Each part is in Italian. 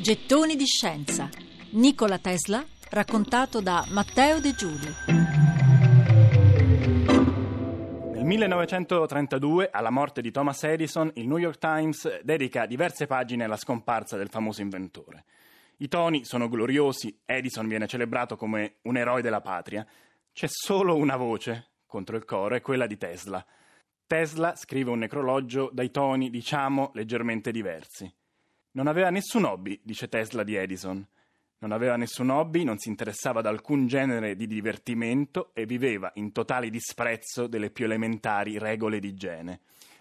Gettoni di scienza. Nikola Tesla raccontato da Matteo De Giuli. Nel 1932, alla morte di Thomas Edison, il New York Times dedica diverse pagine alla scomparsa del famoso inventore. I toni sono gloriosi, Edison viene celebrato come un eroe della patria. C'è solo una voce contro il coro, è quella di Tesla. Tesla scrive un necrologio dai toni, diciamo, leggermente diversi. Non aveva nessun hobby, dice Tesla di Edison. Non aveva nessun hobby, non si interessava ad alcun genere di divertimento e viveva in totale disprezzo delle più elementari regole di igiene.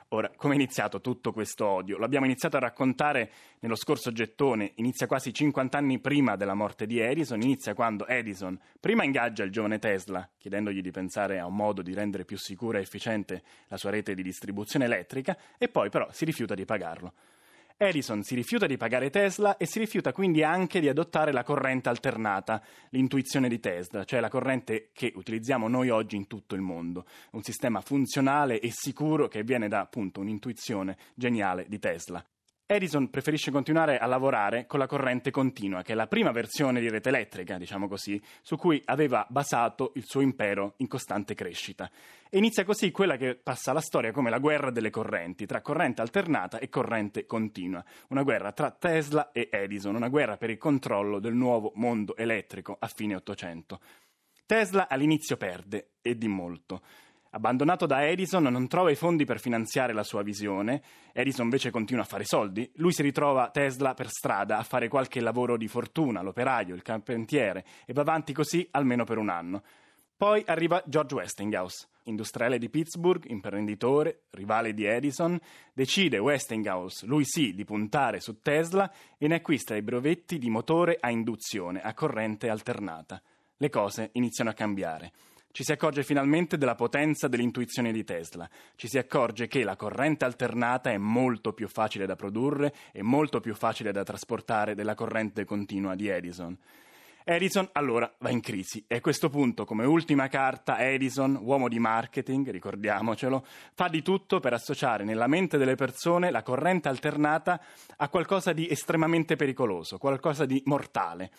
Ora, come è iniziato tutto questo odio? L'abbiamo iniziato a raccontare nello scorso gettone, inizia quasi 50 anni prima della morte di Edison, inizia quando Edison prima ingaggia il giovane Tesla, chiedendogli di pensare a un modo di rendere più sicura e efficiente la sua rete di distribuzione elettrica, e poi però si rifiuta di pagarlo. Edison si rifiuta di pagare Tesla e si rifiuta quindi anche di adottare la corrente alternata, l'intuizione di Tesla, cioè la corrente che utilizziamo noi oggi in tutto il mondo, un sistema funzionale e sicuro che viene da appunto un'intuizione geniale di Tesla. Edison preferisce continuare a lavorare con la corrente continua, che è la prima versione di rete elettrica, diciamo così, su cui aveva basato il suo impero in costante crescita. E inizia così quella che passa alla storia come la guerra delle correnti, tra corrente alternata e corrente continua, una guerra tra Tesla e Edison, una guerra per il controllo del nuovo mondo elettrico a fine Ottocento. Tesla all'inizio perde, e di molto. Abbandonato da Edison, non trova i fondi per finanziare la sua visione. Edison invece continua a fare soldi. Lui si ritrova Tesla per strada a fare qualche lavoro di fortuna, l'operaio, il carpentiere, e va avanti così almeno per un anno. Poi arriva George Westinghouse, industriale di Pittsburgh, imprenditore, rivale di Edison. Decide Westinghouse, lui sì, di puntare su Tesla e ne acquista i brevetti di motore a induzione, a corrente alternata. Le cose iniziano a cambiare. Ci si accorge finalmente della potenza dell'intuizione di Tesla, ci si accorge che la corrente alternata è molto più facile da produrre e molto più facile da trasportare della corrente continua di Edison. Edison allora va in crisi e a questo punto, come ultima carta, Edison, uomo di marketing, ricordiamocelo, fa di tutto per associare nella mente delle persone la corrente alternata a qualcosa di estremamente pericoloso, qualcosa di mortale.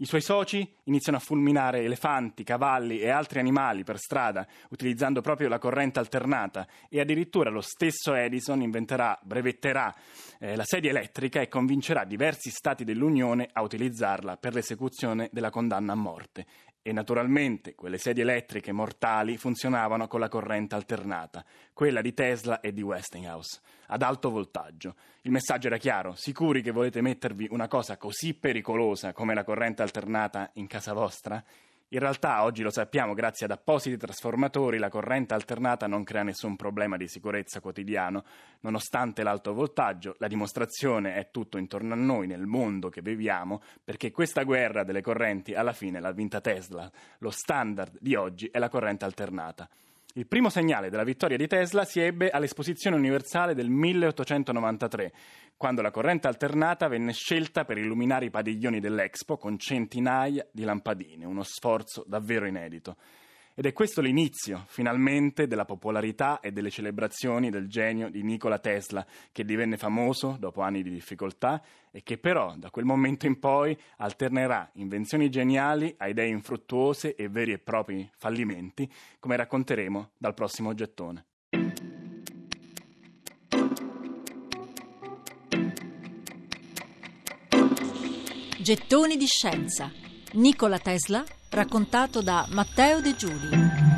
I suoi soci iniziano a fulminare elefanti, cavalli e altri animali per strada, utilizzando proprio la corrente alternata e addirittura lo stesso Edison inventerà, brevetterà eh, la sedia elettrica e convincerà diversi stati dell'Unione a utilizzarla per l'esecuzione della condanna a morte. E naturalmente quelle sedie elettriche mortali funzionavano con la corrente alternata, quella di Tesla e di Westinghouse, ad alto voltaggio. Il messaggio era chiaro, sicuri che volete mettervi una cosa così pericolosa come la corrente alternata in casa vostra? In realtà oggi lo sappiamo, grazie ad appositi trasformatori la corrente alternata non crea nessun problema di sicurezza quotidiano, nonostante l'alto voltaggio, la dimostrazione è tutto intorno a noi, nel mondo che viviamo, perché questa guerra delle correnti alla fine l'ha vinta Tesla. Lo standard di oggi è la corrente alternata. Il primo segnale della vittoria di Tesla si ebbe all'Esposizione universale del 1893, quando la corrente alternata venne scelta per illuminare i padiglioni dell'Expo con centinaia di lampadine, uno sforzo davvero inedito. Ed è questo l'inizio, finalmente, della popolarità e delle celebrazioni del genio di Nikola Tesla, che divenne famoso dopo anni di difficoltà e che però da quel momento in poi alternerà invenzioni geniali a idee infruttuose e veri e propri fallimenti, come racconteremo dal prossimo gettone. Gettoni di scienza. Nikola Tesla raccontato da Matteo De Giuli.